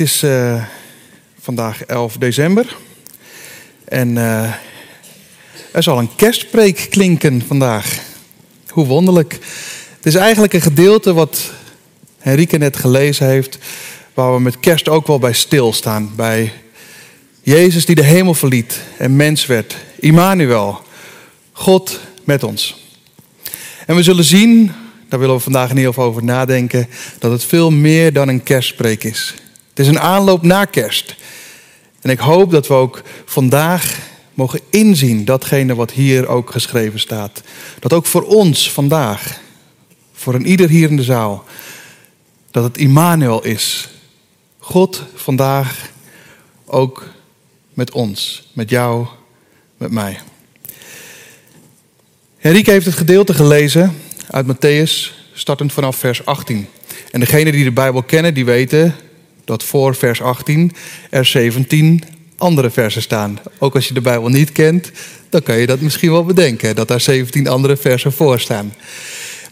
Het is eh, vandaag 11 december en eh, er zal een kerstpreek klinken vandaag. Hoe wonderlijk. Het is eigenlijk een gedeelte wat Henrike net gelezen heeft, waar we met kerst ook wel bij stilstaan. Bij Jezus die de hemel verliet en mens werd. Immanuel, God met ons. En we zullen zien daar willen we vandaag in over nadenken, dat het veel meer dan een kerstpreek is. Het is een aanloop naar kerst. En ik hoop dat we ook vandaag mogen inzien datgene wat hier ook geschreven staat. Dat ook voor ons vandaag, voor een ieder hier in de zaal, dat het Immanuel is. God vandaag ook met ons, met jou, met mij. Henrike heeft het gedeelte gelezen uit Matthäus, startend vanaf vers 18. En degenen die de Bijbel kennen, die weten dat voor vers 18 er 17 andere versen staan. Ook als je de Bijbel niet kent, dan kan je dat misschien wel bedenken, dat daar 17 andere versen voor staan.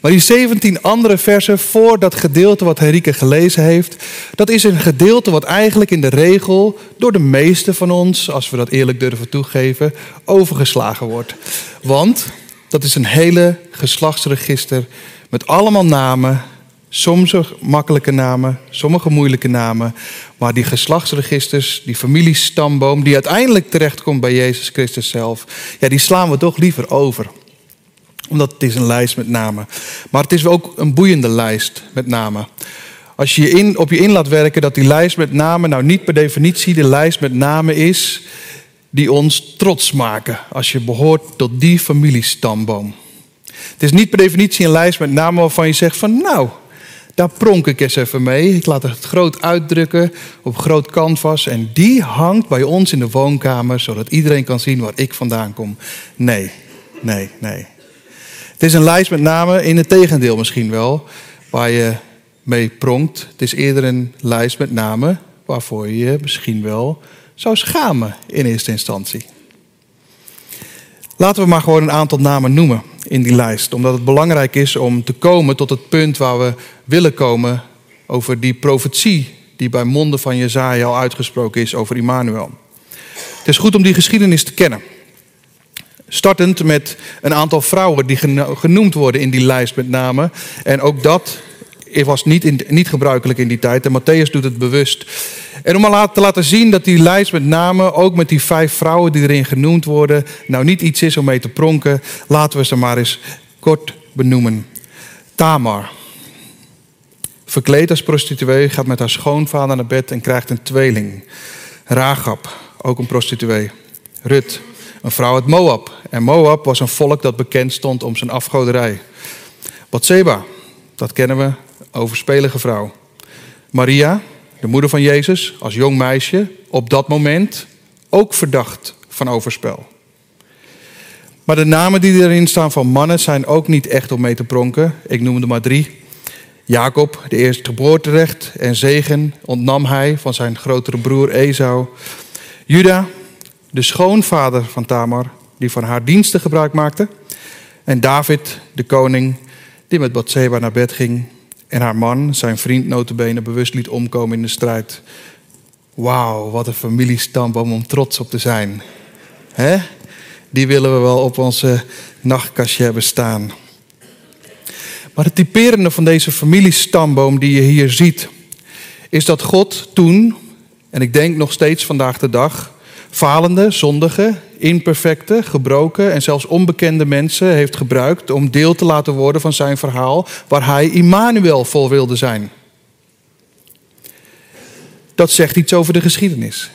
Maar die 17 andere versen voor dat gedeelte wat Henrike gelezen heeft, dat is een gedeelte wat eigenlijk in de regel door de meeste van ons, als we dat eerlijk durven toegeven, overgeslagen wordt. Want dat is een hele geslachtsregister met allemaal namen. Sommige makkelijke namen, sommige moeilijke namen. Maar die geslachtsregisters, die familiestamboom, die uiteindelijk terechtkomt bij Jezus Christus zelf, ja, die slaan we toch liever over. Omdat het is een lijst met namen. Maar het is ook een boeiende lijst met namen. Als je, je in, op je in laat werken dat die lijst met namen nou niet per definitie de lijst met namen is die ons trots maken als je behoort tot die familiestamboom. Het is niet per definitie een lijst met namen waarvan je zegt van nou, daar pronk ik eens even mee. Ik laat het groot uitdrukken op groot canvas en die hangt bij ons in de woonkamer zodat iedereen kan zien waar ik vandaan kom. Nee, nee, nee. Het is een lijst met namen in het tegendeel misschien wel, waar je mee pronkt. Het is eerder een lijst met namen waarvoor je je misschien wel zou schamen in eerste instantie. Laten we maar gewoon een aantal namen noemen in die lijst, omdat het belangrijk is om te komen tot het punt waar we willen komen over die profetie die bij monden van Jezaja al uitgesproken is over Immanuel. Het is goed om die geschiedenis te kennen. Startend met een aantal vrouwen die genoemd worden in die lijst met name. En ook dat was niet, niet gebruikelijk in die tijd. En Matthäus doet het bewust. En om maar te laten zien dat die lijst met namen, ook met die vijf vrouwen die erin genoemd worden, nou niet iets is om mee te pronken, laten we ze maar eens kort benoemen. Tamar. Verkleed als prostituee, gaat met haar schoonvader naar bed en krijgt een tweeling. Ragab, ook een prostituee. Rut, een vrouw uit Moab. En Moab was een volk dat bekend stond om zijn afgoderij. Batseba, dat kennen we, overspelige vrouw. Maria, de moeder van Jezus, als jong meisje, op dat moment ook verdacht van overspel. Maar de namen die erin staan van mannen zijn ook niet echt om mee te pronken. Ik noem er maar drie. Jacob, de eerste geboorterecht en zegen ontnam hij van zijn grotere broer Esau. Juda, de schoonvader van Tamar, die van haar diensten gebruik maakte. En David, de koning, die met Bathseba naar bed ging en haar man, zijn vriend notabene, bewust liet omkomen in de strijd. Wauw, wat een familiestamboom om trots op te zijn. Hè? Die willen we wel op onze nachtkastje hebben staan. Maar het typerende van deze familiestamboom die je hier ziet, is dat God toen, en ik denk nog steeds vandaag de dag, falende, zondige, imperfecte, gebroken en zelfs onbekende mensen heeft gebruikt om deel te laten worden van zijn verhaal waar hij Immanuel vol wilde zijn. Dat zegt iets over de geschiedenis.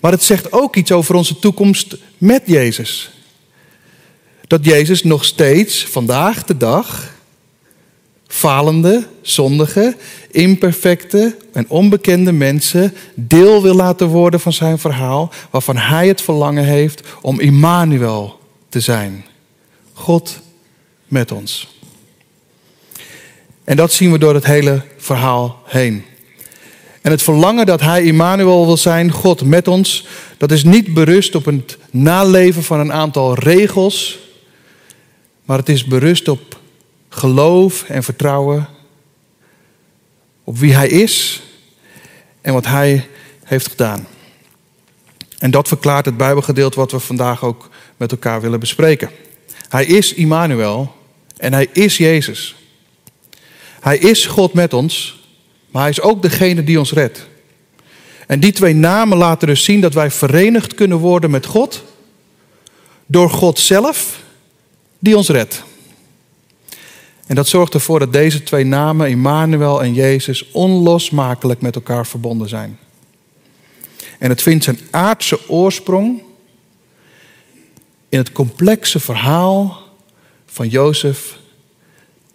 Maar het zegt ook iets over onze toekomst met Jezus. Dat Jezus nog steeds vandaag de dag falende, zondige, imperfecte en onbekende mensen deel wil laten worden van zijn verhaal, waarvan hij het verlangen heeft om Immanuel te zijn. God met ons. En dat zien we door het hele verhaal heen. En het verlangen dat hij Immanuel wil zijn, God met ons, dat is niet berust op het naleven van een aantal regels, maar het is berust op geloof en vertrouwen op wie hij is en wat hij heeft gedaan. En dat verklaart het Bijbelgedeelte wat we vandaag ook met elkaar willen bespreken. Hij is Immanuel en hij is Jezus. Hij is God met ons, maar hij is ook degene die ons redt. En die twee namen laten dus zien dat wij verenigd kunnen worden met God door God zelf die ons redt. En dat zorgt ervoor dat deze twee namen, Immanuel en Jezus, onlosmakelijk met elkaar verbonden zijn. En het vindt zijn aardse oorsprong in het complexe verhaal van Jozef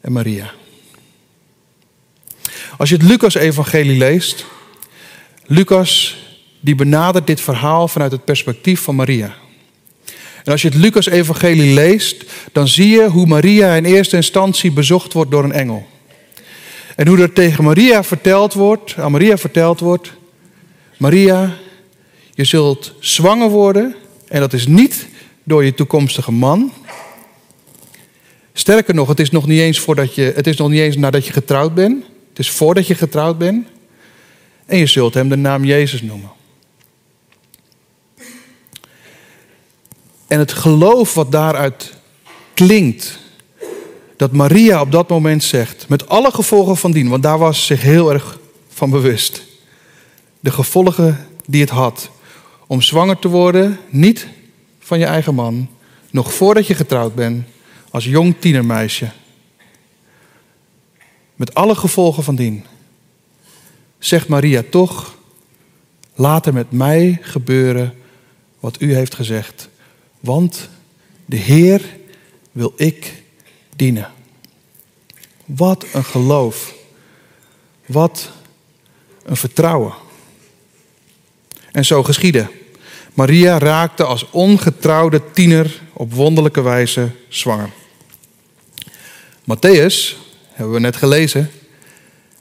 en Maria. Als je het Lucas-evangelie leest, Lucas die benadert dit verhaal vanuit het perspectief van Maria. En als je het Lucas-evangelie leest, dan zie je hoe Maria in eerste instantie bezocht wordt door een engel. En hoe er tegen Maria verteld wordt, aan Maria verteld wordt, Maria, je zult zwanger worden en dat is niet door je toekomstige man. Sterker nog, het is nog niet eens, voordat je, het is nog niet eens nadat je getrouwd bent. Het is voordat je getrouwd bent. En je zult hem de naam Jezus noemen. En het geloof wat daaruit klinkt, dat Maria op dat moment zegt, met alle gevolgen van dien, want daar was ze zich heel erg van bewust. De gevolgen die het had om zwanger te worden, niet van je eigen man, nog voordat je getrouwd bent, als jong tienermeisje. Met alle gevolgen van dien. Zegt Maria toch, laat er met mij gebeuren wat u heeft gezegd. Want de Heer wil ik dienen. Wat een geloof. Wat een vertrouwen. En zo geschiedde. Maria raakte als ongetrouwde tiener op wonderlijke wijze zwanger. Matthäus, hebben we net gelezen.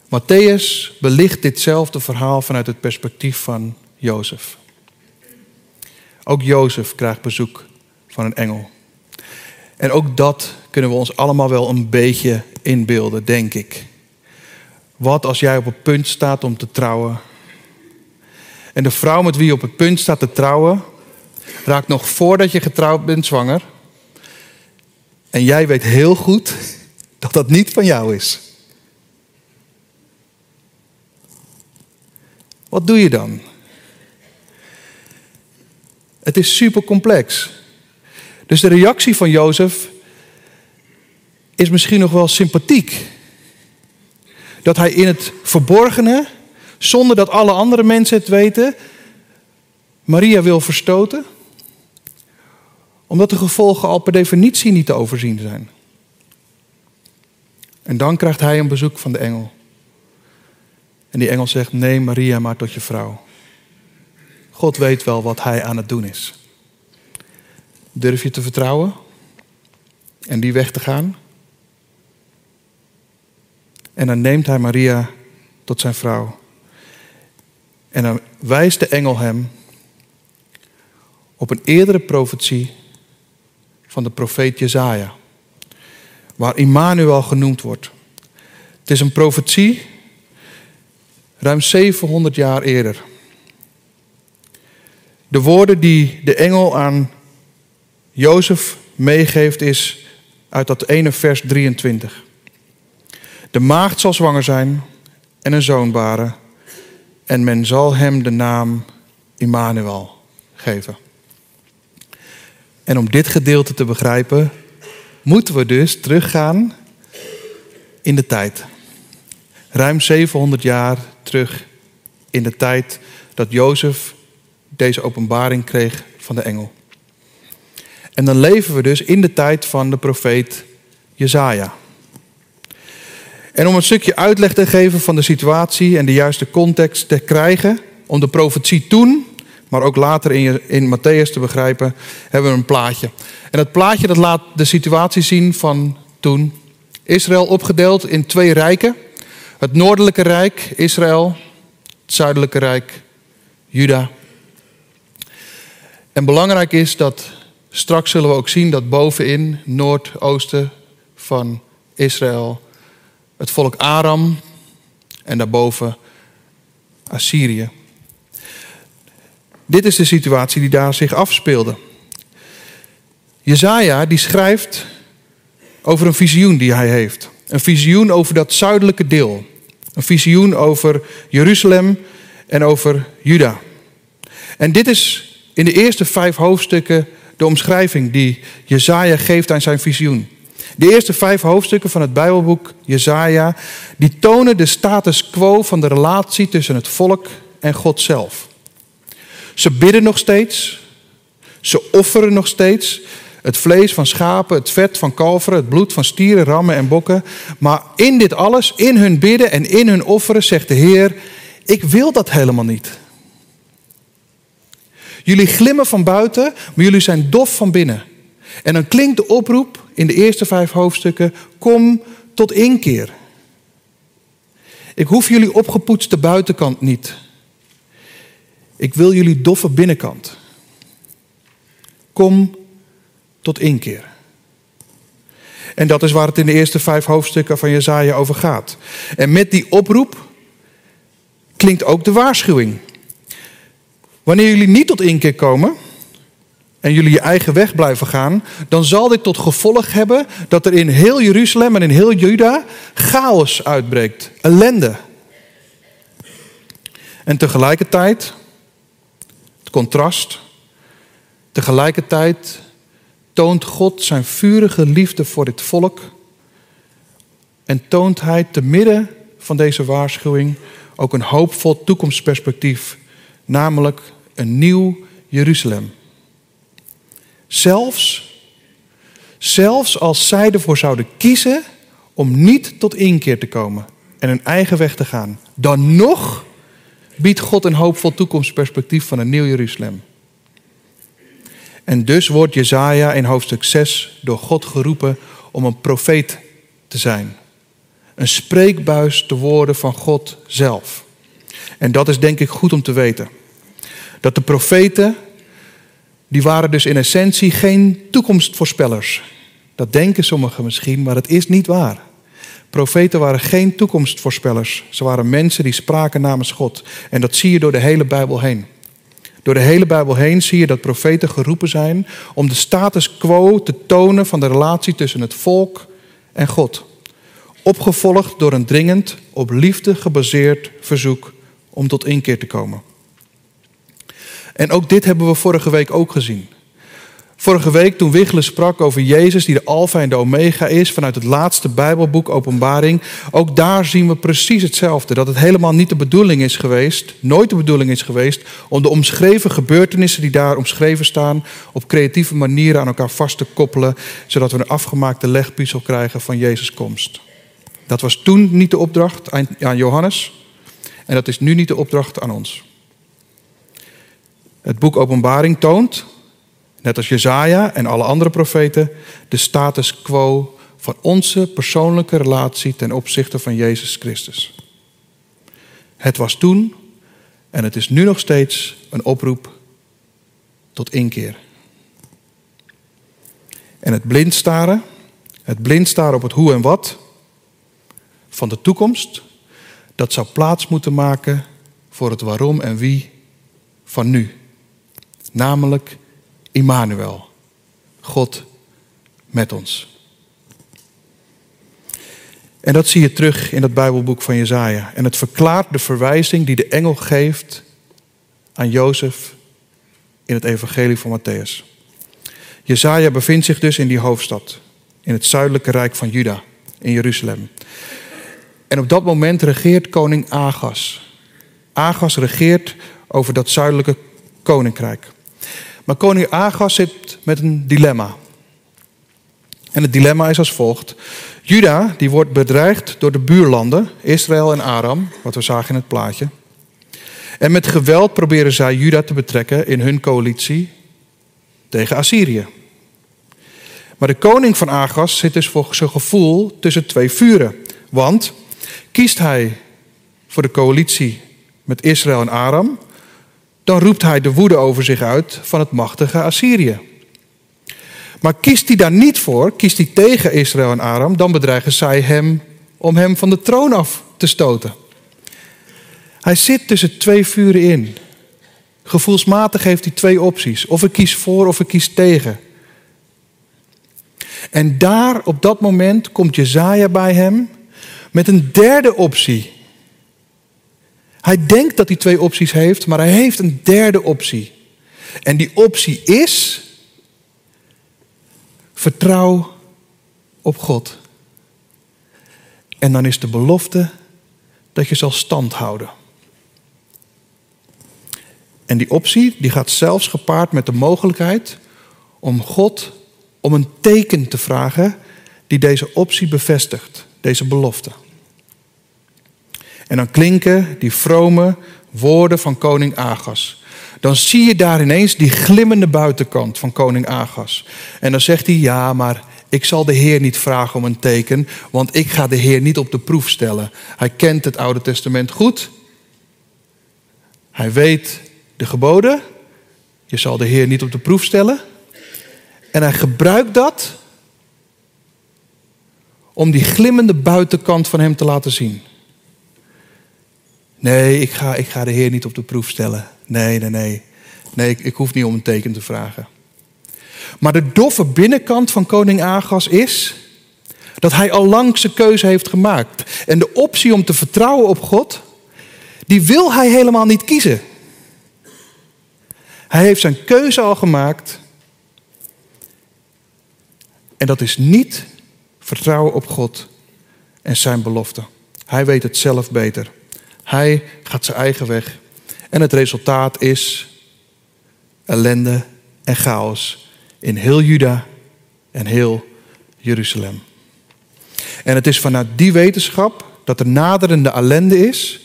Matthäus belicht ditzelfde verhaal vanuit het perspectief van Jozef. Ook Jozef krijgt bezoek van een engel. En ook dat kunnen we ons allemaal wel een beetje inbeelden, denk ik. Wat als jij op het punt staat om te trouwen? En de vrouw met wie je op het punt staat te trouwen, raakt nog voordat je getrouwd bent zwanger. En jij weet heel goed dat dat niet van jou is. Wat doe je dan? Het is super complex. Dus de reactie van Jozef is misschien nog wel sympathiek. Dat hij in het verborgene, zonder dat alle andere mensen het weten, Maria wil verstoten. Omdat de gevolgen al per definitie niet te overzien zijn. En dan krijgt hij een bezoek van de engel. En die engel zegt: Nee, Maria, maar tot je vrouw. God weet wel wat hij aan het doen is. Durf je te vertrouwen en die weg te gaan? En dan neemt hij Maria tot zijn vrouw. En dan wijst de engel hem op een eerdere profetie van de profeet Jezaja, waar Immanuel genoemd wordt. Het is een profetie ruim 700 jaar eerder. De woorden die de engel aan Jozef meegeeft is uit dat ene vers 23. De maagd zal zwanger zijn en een zoon baren en men zal hem de naam Immanuel geven. En om dit gedeelte te begrijpen, moeten we dus teruggaan in de tijd. Ruim 700 jaar terug in de tijd dat Jozef deze openbaring kreeg van de engel. En dan leven we dus in de tijd van de profeet Jezaja. En om een stukje uitleg te geven van de situatie en de juiste context te krijgen, om de profetie toen, maar ook later in, in Matthäus te begrijpen, hebben we een plaatje. En dat plaatje dat laat de situatie zien van toen. Israël opgedeeld in twee rijken. Het noordelijke rijk, Israël, het zuidelijke rijk, Juda. En belangrijk is dat straks zullen we ook zien dat bovenin, noordoosten van Israël, het volk Aram en daarboven Assyrië. Dit is de situatie die daar zich afspeelde. Jezaja die schrijft over een visioen die hij heeft. Een visioen over dat zuidelijke deel. Een visioen over Jeruzalem en over Juda. En dit is in de eerste vijf hoofdstukken de omschrijving die Jezaja geeft aan zijn visioen. De eerste vijf hoofdstukken van het Bijbelboek Jezaja, die tonen de status quo van de relatie tussen het volk en God zelf. Ze bidden nog steeds, ze offeren nog steeds het vlees van schapen, het vet van kalveren, het bloed van stieren, rammen en bokken. Maar in dit alles, in hun bidden en in hun offeren, zegt de Heer, ik wil dat helemaal niet. Jullie glimmen van buiten, maar jullie zijn dof van binnen. En dan klinkt de oproep in de eerste vijf hoofdstukken: kom tot inkeer. Ik hoef jullie opgepoetste buitenkant niet. Ik wil jullie doffe binnenkant. Kom tot inkeer. En dat is waar het in de eerste vijf hoofdstukken van Jezaja over gaat. En met die oproep klinkt ook de waarschuwing. Wanneer jullie niet tot inkeer komen en jullie je eigen weg blijven gaan, dan zal dit tot gevolg hebben dat er in heel Jeruzalem en in heel Juda chaos uitbreekt, ellende. En tegelijkertijd, het contrast, tegelijkertijd toont God zijn vurige liefde voor dit volk en toont hij te midden van deze waarschuwing ook een hoopvol toekomstperspectief, namelijk een nieuw Jeruzalem. Zelfs, zelfs als zij ervoor zouden kiezen om niet tot inkeer te komen en hun eigen weg te gaan, dan nog biedt God een hoopvol toekomstperspectief van een nieuw Jeruzalem. En dus wordt Jezaja in hoofdstuk 6 door God geroepen om een profeet te zijn. Een spreekbuis te worden van God zelf. En dat is denk ik goed om te weten. Dat de profeten, die waren dus in essentie geen toekomstvoorspellers. Dat denken sommigen misschien, maar het is niet waar. Profeten waren geen toekomstvoorspellers. Ze waren mensen die spraken namens God. En dat zie je door de hele Bijbel heen. Door de hele Bijbel heen zie je dat profeten geroepen zijn om de status quo te tonen van de relatie tussen het volk en God. Opgevolgd door een dringend, op liefde gebaseerd verzoek om tot inkeer te komen. En ook dit hebben we vorige week ook gezien. Vorige week toen Wichelen sprak over Jezus die de alfa en de omega is vanuit het laatste Bijbelboek Openbaring, ook daar zien we precies hetzelfde. Dat het helemaal niet de bedoeling is geweest, nooit de bedoeling is geweest, om de omschreven gebeurtenissen die daar omschreven staan op creatieve manieren aan elkaar vast te koppelen, zodat we een afgemaakte legpuzzel krijgen van Jezus' komst. Dat was toen niet de opdracht aan Johannes en dat is nu niet de opdracht aan ons. Het boek Openbaring toont net als Jezaja en alle andere profeten, de status quo van onze persoonlijke relatie ten opzichte van Jezus Christus. Het was toen en het is nu nog steeds een oproep tot inkeer. En het blind staren, het blind staren op het hoe en wat van de toekomst, dat zou plaats moeten maken voor het waarom en wie van nu. Namelijk Immanuel, God met ons. En dat zie je terug in het Bijbelboek van Jezaja. En het verklaart de verwijzing die de engel geeft aan Jozef in het evangelie van Matthäus. Jezaja bevindt zich dus in die hoofdstad, in het zuidelijke rijk van Juda, in Jeruzalem. En op dat moment regeert koning Agas. Agas regeert over dat zuidelijke koninkrijk. Maar koning Agas zit met een dilemma. En het dilemma is als volgt. Juda die wordt bedreigd door de buurlanden, Israël en Aram, wat we zagen in het plaatje. En met geweld proberen zij Juda te betrekken in hun coalitie tegen Assyrië. Maar de koning van Agas zit dus voor zijn gevoel tussen twee vuren. Want kiest hij voor de coalitie met Israël en Aram, dan roept hij de woede over zich uit van het machtige Assyrië. Maar kiest hij daar niet voor, kiest hij tegen Israël en Aram, dan bedreigen zij hem om hem van de troon af te stoten. Hij zit tussen twee vuren in. Gevoelsmatig heeft hij twee opties. Of ik kies voor of ik kies tegen. En daar op dat moment komt Jezaja bij hem met een derde optie. Hij denkt dat hij twee opties heeft, maar hij heeft een derde optie. En die optie is: vertrouw op God. En dan is de belofte dat je zal stand houden. En die optie die gaat zelfs gepaard met de mogelijkheid om God om een teken te vragen die deze optie bevestigt, deze belofte. En dan klinken die vrome woorden van koning Agas. Dan zie je daar ineens die glimmende buitenkant van koning Agas. En dan zegt hij, ja, maar ik zal de Heer niet vragen om een teken, want ik ga de Heer niet op de proef stellen. Hij kent het Oude Testament goed. Hij weet de geboden. Je zal de Heer niet op de proef stellen. En hij gebruikt dat om die glimmende buitenkant van hem te laten zien. Nee, ik ga, ik ga de Heer niet op de proef stellen. Nee, nee, nee. Nee, ik, ik hoef niet om een teken te vragen. Maar de doffe binnenkant van koning Agas is dat hij al lang zijn keuze heeft gemaakt. En de optie om te vertrouwen op God, die wil hij helemaal niet kiezen. Hij heeft zijn keuze al gemaakt. En dat is niet vertrouwen op God en zijn belofte. Hij weet het zelf beter. Hij gaat zijn eigen weg. En het resultaat is ellende en chaos in heel Juda en heel Jeruzalem. En het is vanuit die wetenschap dat er naderende ellende is,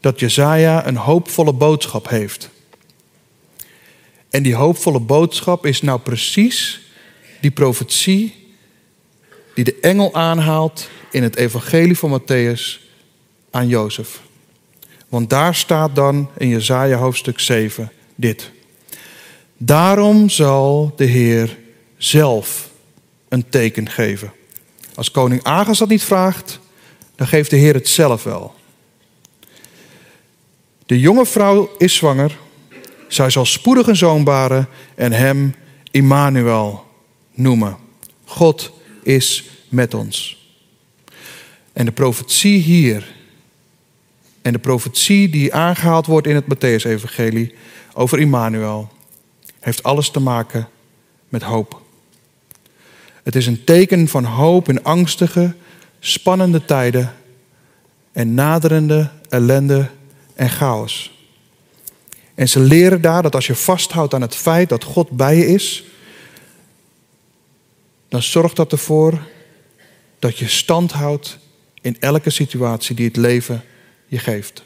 dat Jezaja een hoopvolle boodschap heeft. En die hoopvolle boodschap is nou precies die profetie die de engel aanhaalt in het evangelie van Matthäus aan Jozef. Want daar staat dan in Jezaja hoofdstuk 7 dit. Daarom zal de Heer zelf een teken geven. Als koning Agas dat niet vraagt, dan geeft de Heer het zelf wel. De jonge vrouw is zwanger. Zij zal spoedig een zoon baren en hem Immanuel noemen. God is met ons. En de profetie hier en de profetie die aangehaald wordt in het Matthäus-evangelie over Immanuel heeft alles te maken met hoop. Het is een teken van hoop in angstige, spannende tijden en naderende ellende en chaos. En ze leren daar dat als je vasthoudt aan het feit dat God bij je is, dan zorgt dat ervoor dat je stand houdt in elke situatie die het leven je geeft.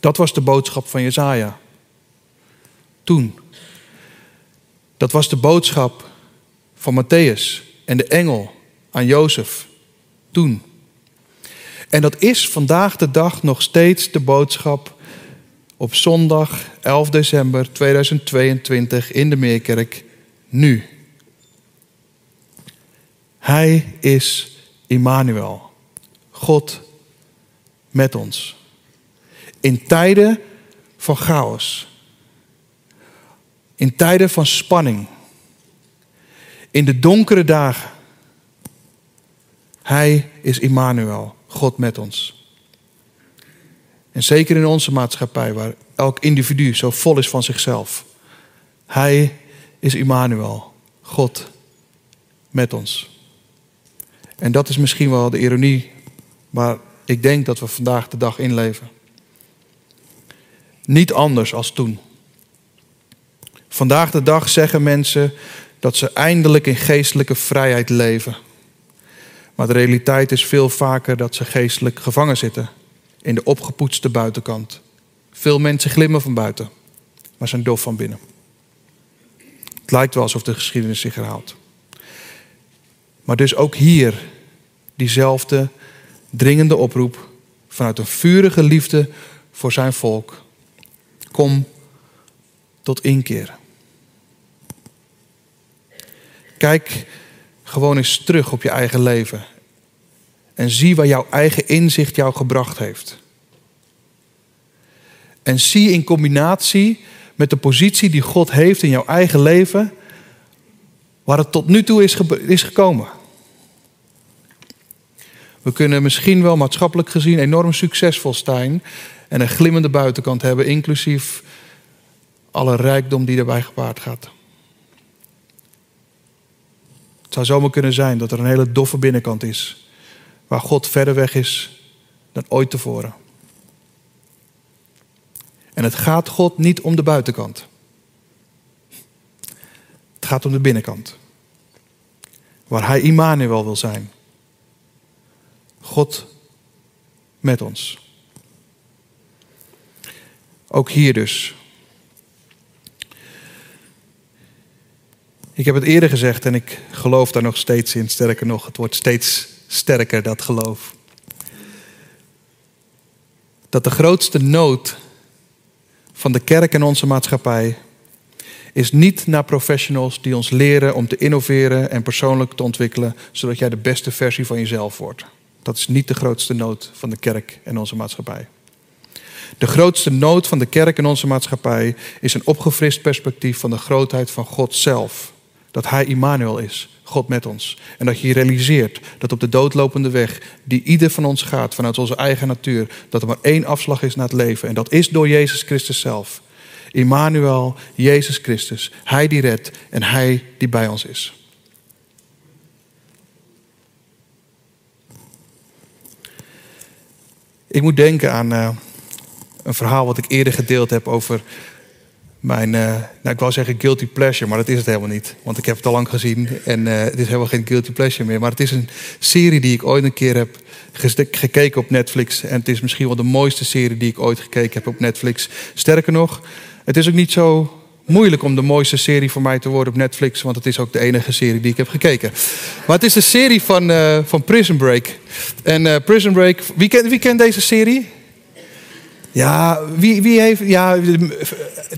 Dat was de boodschap van Jezaja. Toen. Dat was de boodschap van Matthäus en de engel aan Jozef. Toen. En dat is vandaag de dag nog steeds de boodschap op zondag 11 december 2022 in de Meerkerk nu. Hij is Immanuel, God met ons. In tijden van chaos. In tijden van spanning. In de donkere dagen. Hij is Immanuel, God met ons. En zeker in onze maatschappij, waar elk individu zo vol is van zichzelf. Hij is Immanuel, God met ons. En dat is misschien wel de ironie waar ik denk dat we vandaag de dag inleven. Niet anders als toen. Vandaag de dag zeggen mensen dat ze eindelijk in geestelijke vrijheid leven. Maar de realiteit is veel vaker dat ze geestelijk gevangen zitten in de opgepoetste buitenkant. Veel mensen glimmen van buiten, maar zijn dof van binnen. Het lijkt wel alsof de geschiedenis zich herhaalt. Maar dus ook hier diezelfde dringende oproep vanuit een vurige liefde voor zijn volk. Kom tot inkeer. Kijk gewoon eens terug op je eigen leven. En zie waar jouw eigen inzicht jou gebracht heeft. En zie in combinatie met de positie die God heeft in jouw eigen leven, waar het tot nu toe is, is gekomen. We kunnen misschien wel maatschappelijk gezien enorm succesvol zijn en een glimmende buitenkant hebben, inclusief alle rijkdom die daarbij gepaard gaat. Het zou zomaar kunnen zijn dat er een hele doffe binnenkant is, waar God verder weg is dan ooit tevoren. En het gaat God niet om de buitenkant. Het gaat om de binnenkant. Waar Hij Immanuel wil zijn. God met ons. Ook hier dus. Ik heb het eerder gezegd en ik geloof daar nog steeds in. Sterker nog, het wordt steeds sterker, dat geloof. Dat de grootste nood van de kerk en onze maatschappij is niet naar professionals die ons leren om te innoveren en persoonlijk te ontwikkelen, zodat jij de beste versie van jezelf wordt. Dat is niet de grootste nood van de kerk en onze maatschappij. De grootste nood van de kerk en onze maatschappij is een opgefrist perspectief van de grootheid van God zelf. Dat Hij Immanuel is, God met ons. En dat je realiseert dat op de doodlopende weg die ieder van ons gaat vanuit onze eigen natuur, dat er maar één afslag is naar het leven. En dat is door Jezus Christus zelf. Immanuel, Jezus Christus. Hij die redt en Hij die bij ons is. Ik moet denken aan uh, een verhaal wat ik eerder gedeeld heb over mijn, uh, nou ik wou zeggen guilty pleasure, maar dat is het helemaal niet. Want ik heb het al lang gezien en uh, het is helemaal geen guilty pleasure meer. Maar het is een serie die ik ooit een keer heb gekeken op Netflix. En het is misschien wel de mooiste serie die ik ooit gekeken heb op Netflix. Sterker nog, het is ook niet zo moeilijk om de mooiste serie voor mij te worden op Netflix, want het is ook de enige serie die ik heb gekeken. Maar het is de serie van, uh, van Prison Break. En uh, Prison Break, wie kent, wie kent deze serie? Ja, wie, wie heeft. Ja,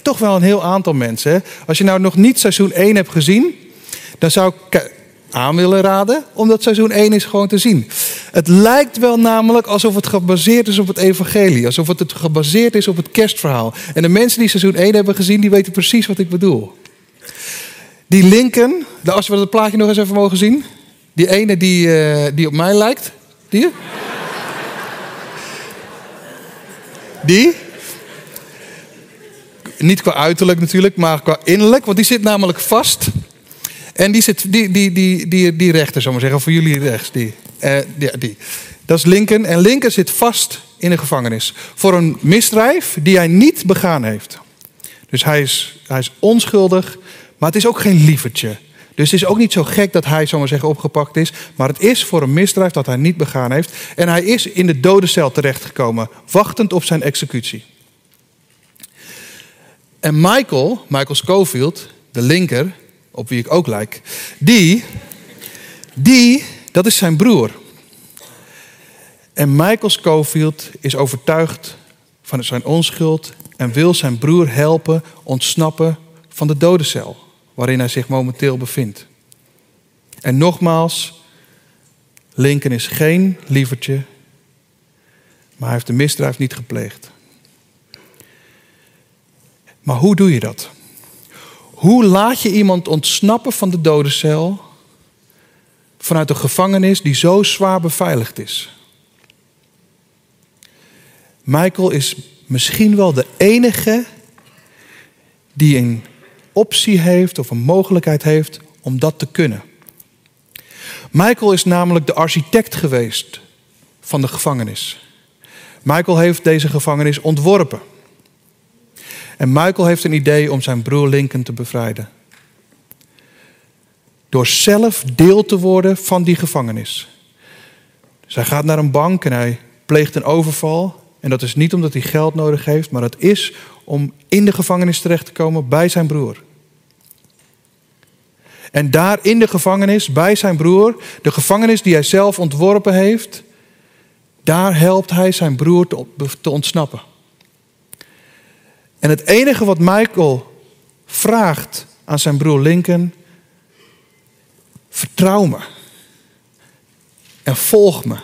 toch wel een heel aantal mensen. Als je nou nog niet seizoen 1 hebt gezien, dan zou ik aan willen raden om dat seizoen 1 is gewoon te zien. Het lijkt wel namelijk alsof het gebaseerd is op het evangelie. Alsof het gebaseerd is op het kerstverhaal. En de mensen die seizoen 1 hebben gezien, die weten precies wat ik bedoel. Die Lincoln, als we dat plaatje nog eens even mogen zien. Die ene die, uh, die op mij lijkt. Die? Die? Niet qua uiterlijk natuurlijk, maar qua innerlijk. Want die zit namelijk vast. En die, zit, die, die, die, die, die rechter, zou maar zeggen, voor jullie rechts. Die, uh, die, die. Dat is Lincoln. En Lincoln zit vast in de gevangenis. Voor een misdrijf die hij niet begaan heeft. Dus hij is, hij is onschuldig, maar het is ook geen lievertje. Dus het is ook niet zo gek dat hij, zomaar zeggen, opgepakt is. Maar het is voor een misdrijf dat hij niet begaan heeft. En hij is in de dodencel terechtgekomen, wachtend op zijn executie. En Michael, Michael Schofield, de linker, op wie ik ook lijk, die, die, dat is zijn broer. En Michael Schofield is overtuigd van zijn onschuld en wil zijn broer helpen ontsnappen van de dodencel waarin hij zich momenteel bevindt. En nogmaals, Lincoln is geen lievertje, maar hij heeft de misdrijf niet gepleegd. Maar hoe doe je dat? Hoe laat je iemand ontsnappen van de dodencel vanuit een gevangenis die zo zwaar beveiligd is? Michael is misschien wel de enige die een optie heeft of een mogelijkheid heeft om dat te kunnen. Michael is namelijk de architect geweest van de gevangenis. Michael heeft deze gevangenis ontworpen. En Michael heeft een idee om zijn broer Lincoln te bevrijden. Door zelf deel te worden van die gevangenis. Zij gaat naar een bank en hij pleegt een overval. En dat is niet omdat hij geld nodig heeft, maar het is om in de gevangenis terecht te komen bij zijn broer. En daar in de gevangenis, bij zijn broer, de gevangenis die hij zelf ontworpen heeft, daar helpt hij zijn broer te ontsnappen. En het enige wat Michael vraagt aan zijn broer Lincoln, vertrouw me en volg me.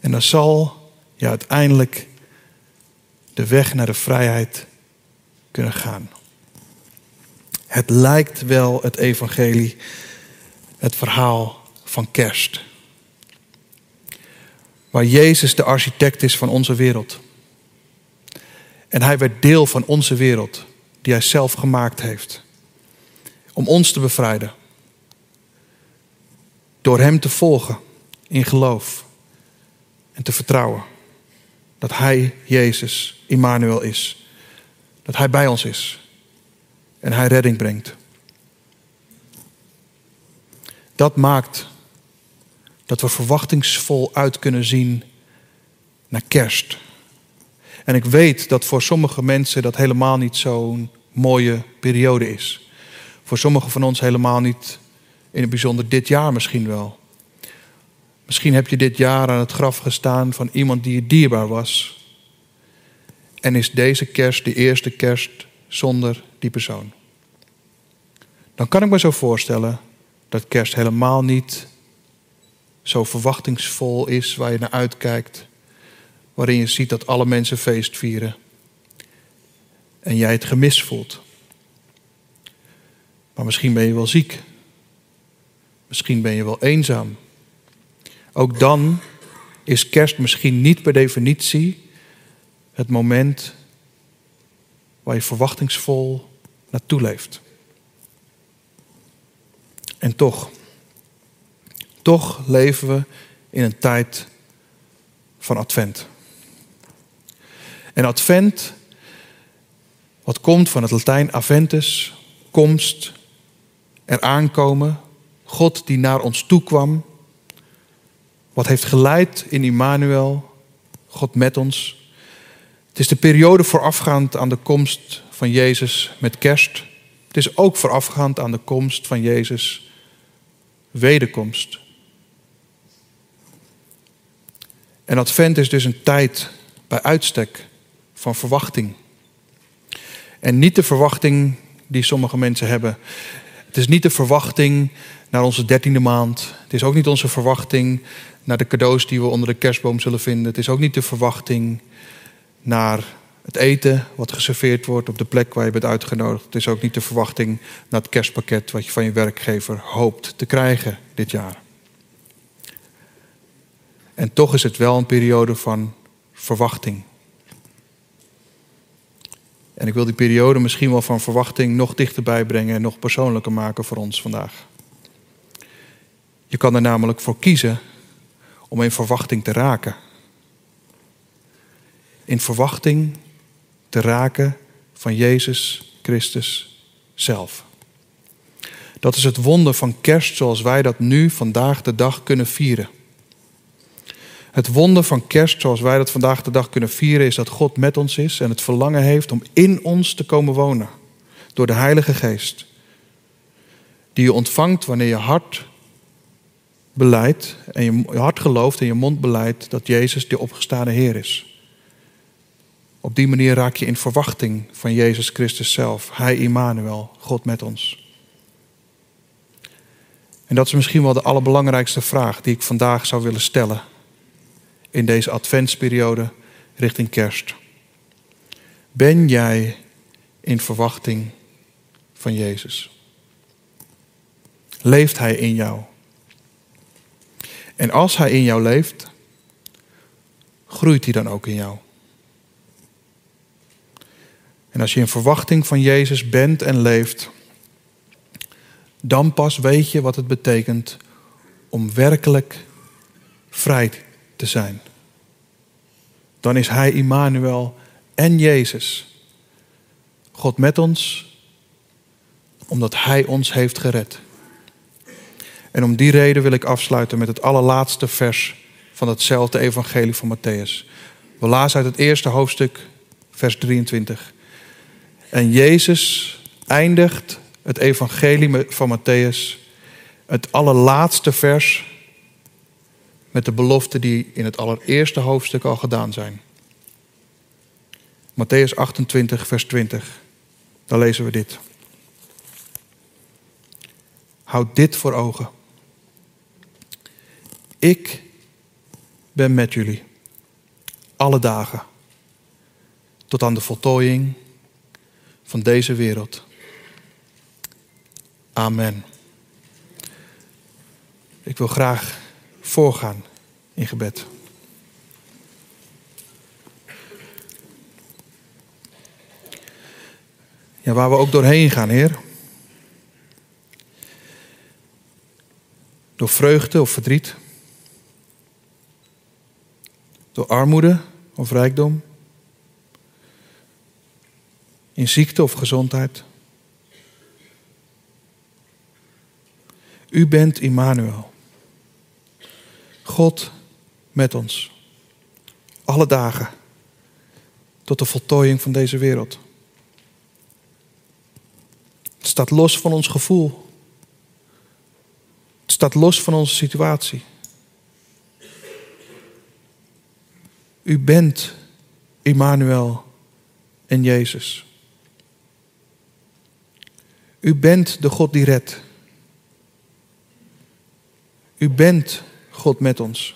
En dan zal je uiteindelijk de weg naar de vrijheid kunnen gaan. Het lijkt wel het evangelie, het verhaal van kerst. Waar Jezus de architect is van onze wereld. En hij werd deel van onze wereld, die hij zelf gemaakt heeft. Om ons te bevrijden. Door hem te volgen in geloof en te vertrouwen dat hij, Jezus, Immanuel is. Dat hij bij ons is en hij redding brengt. Dat maakt dat we verwachtingsvol uit kunnen zien naar kerst. En ik weet dat voor sommige mensen dat helemaal niet zo'n mooie periode is. Voor sommigen van ons helemaal niet in het bijzonder dit jaar misschien wel. Misschien heb je dit jaar aan het graf gestaan van iemand die je dierbaar was. En is deze kerst de eerste kerst zonder die persoon. Dan kan ik me zo voorstellen dat kerst helemaal niet zo verwachtingsvol is waar je naar uitkijkt. Waarin je ziet dat alle mensen feest vieren. En jij het gemis voelt. Maar misschien ben je wel ziek. Misschien ben je wel eenzaam. Ook dan is kerst misschien niet per definitie het moment waar je verwachtingsvol naartoe leeft. En toch, toch leven we in een tijd van advent. En advent, wat komt van het Latijn aventus, komst, er aankomen, God die naar ons toe kwam, wat heeft geleid in Immanuel, God met ons. Het is de periode voorafgaand aan de komst van Jezus met kerst. Het is ook voorafgaand aan de komst van Jezus wederkomst. En Advent is dus een tijd bij uitstek van verwachting. En niet de verwachting die sommige mensen hebben. Het is niet de verwachting naar onze dertiende maand. Het is ook niet onze verwachting naar de cadeaus die we onder de kerstboom zullen vinden. Het is ook niet de verwachting naar het eten wat geserveerd wordt op de plek waar je bent uitgenodigd. Het is ook niet de verwachting naar het kerstpakket wat je van je werkgever hoopt te krijgen dit jaar. En toch is het wel een periode van verwachting. En ik wil die periode misschien wel van verwachting nog dichterbij brengen en nog persoonlijker maken voor ons vandaag. Je kan er namelijk voor kiezen om in verwachting te raken. In verwachting te raken van Jezus Christus zelf. Dat is het wonder van kerst zoals wij dat nu vandaag de dag kunnen vieren. Het wonder van kerst zoals wij dat vandaag de dag kunnen vieren is dat God met ons is en het verlangen heeft om in ons te komen wonen door de Heilige Geest. Die je ontvangt wanneer je hart beleidt en je hart gelooft en je mond beleidt dat Jezus de opgestane Heer is. Op die manier raak je in verwachting van Jezus Christus zelf. Hij Immanuel, God met ons. En dat is misschien wel de allerbelangrijkste vraag die ik vandaag zou willen stellen. In deze adventsperiode richting kerst. Ben jij in verwachting van Jezus? Leeft Hij in jou? En als Hij in jou leeft, groeit Hij dan ook in jou? En als je in verwachting van Jezus bent en leeft, dan pas weet je wat het betekent om werkelijk vrij te zijn. Dan is Hij Immanuel en Jezus. God met ons, omdat Hij ons heeft gered. En om die reden wil ik afsluiten met het allerlaatste vers van hetzelfde evangelie van Matthäus. We lazen uit het eerste hoofdstuk, vers 23. En Jezus eindigt het evangelie van Matthäus, het allerlaatste vers, met de beloften die in het allereerste hoofdstuk al gedaan zijn. Matthäus 28, vers 20. Dan lezen we dit. Houd dit voor ogen. Ik ben met jullie alle dagen tot aan de voltooiing van deze wereld. Amen. Ik wil graag voorgaan in gebed. Ja, waar we ook doorheen gaan, Heer. Door vreugde of verdriet. Door armoede of rijkdom. In ziekte of gezondheid. U bent Immanuel. God met ons. Alle dagen. Tot de voltooiing van deze wereld. Het staat los van ons gevoel. Het staat los van onze situatie. U bent Immanuel en Jezus. U bent de God die redt. U bent God met ons.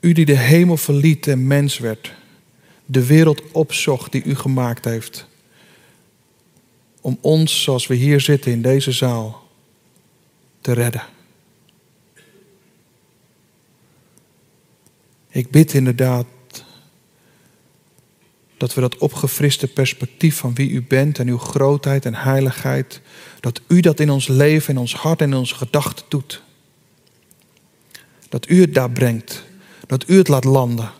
U die de hemel verliet en mens werd, de wereld opzocht die u gemaakt heeft, om ons, zoals we hier zitten in deze zaal, te redden. Ik bid inderdaad dat we dat opgefriste perspectief van wie u bent en uw grootheid en heiligheid, dat u dat in ons leven, in ons hart en in onze gedachten doet. Dat u het daar brengt, dat u het laat landen.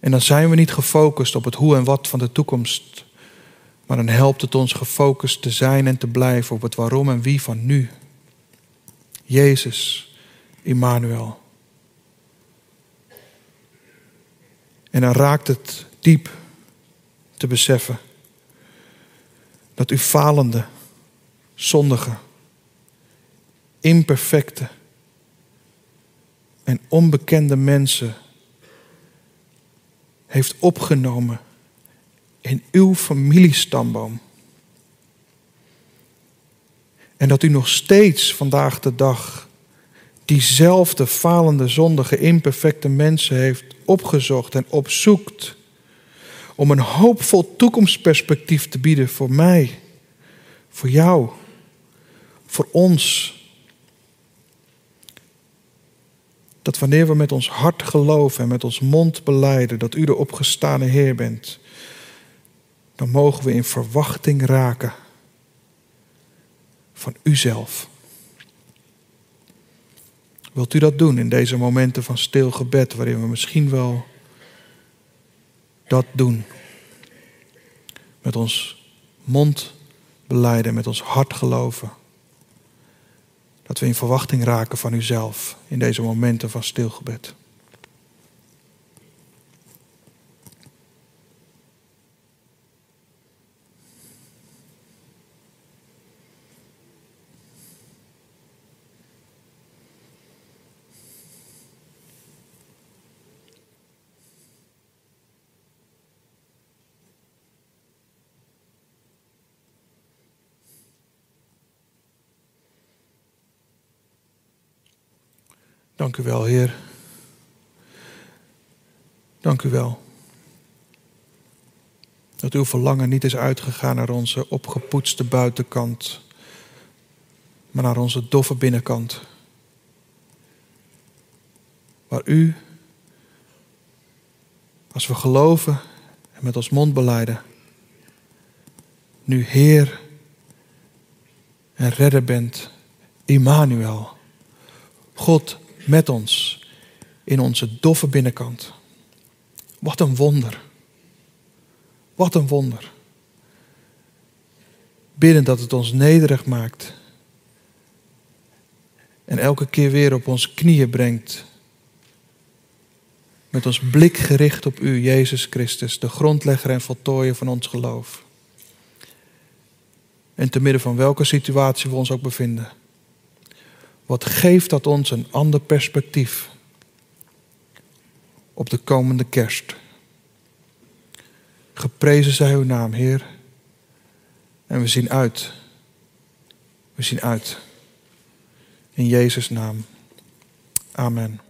En dan zijn we niet gefocust op het hoe en wat van de toekomst, maar dan helpt het ons gefocust te zijn en te blijven op het waarom en wie van nu. Jezus, Immanuel. En dan raakt het diep te beseffen dat u falende, zondige, imperfecte en onbekende mensen heeft opgenomen in uw familiestamboom. En dat u nog steeds vandaag de dag diezelfde falende, zondige, imperfecte mensen heeft opgezocht en opzoekt om een hoopvol toekomstperspectief te bieden voor mij, voor jou, voor ons. Dat wanneer we met ons hart geloven en met ons mond beleiden dat u de opgestane Heer bent, dan mogen we in verwachting raken van uzelf. Wilt u dat doen in deze momenten van stil gebed, waarin we misschien wel dat doen? Met ons mond beleiden, met ons hart geloven. Dat we in verwachting raken van uzelf in deze momenten van stilgebed. Dank u wel, Heer. Dank u wel. Dat uw verlangen niet is uitgegaan naar onze opgepoetste buitenkant, maar naar onze doffe binnenkant. Waar u, als we geloven en met ons mond beleiden, nu Heer en redder bent, Immanuel. God met ons in onze doffe binnenkant. Wat een wonder. Wat een wonder. bidden dat het ons nederig maakt. En elke keer weer op onze knieën brengt. Met ons blik gericht op U, Jezus Christus, de grondlegger en voltooier van ons geloof. En te midden van welke situatie we ons ook bevinden. Wat geeft dat ons een ander perspectief op de komende kerst? Geprezen zij uw naam, Heer. En we zien uit. We zien uit. In Jezus' naam. Amen.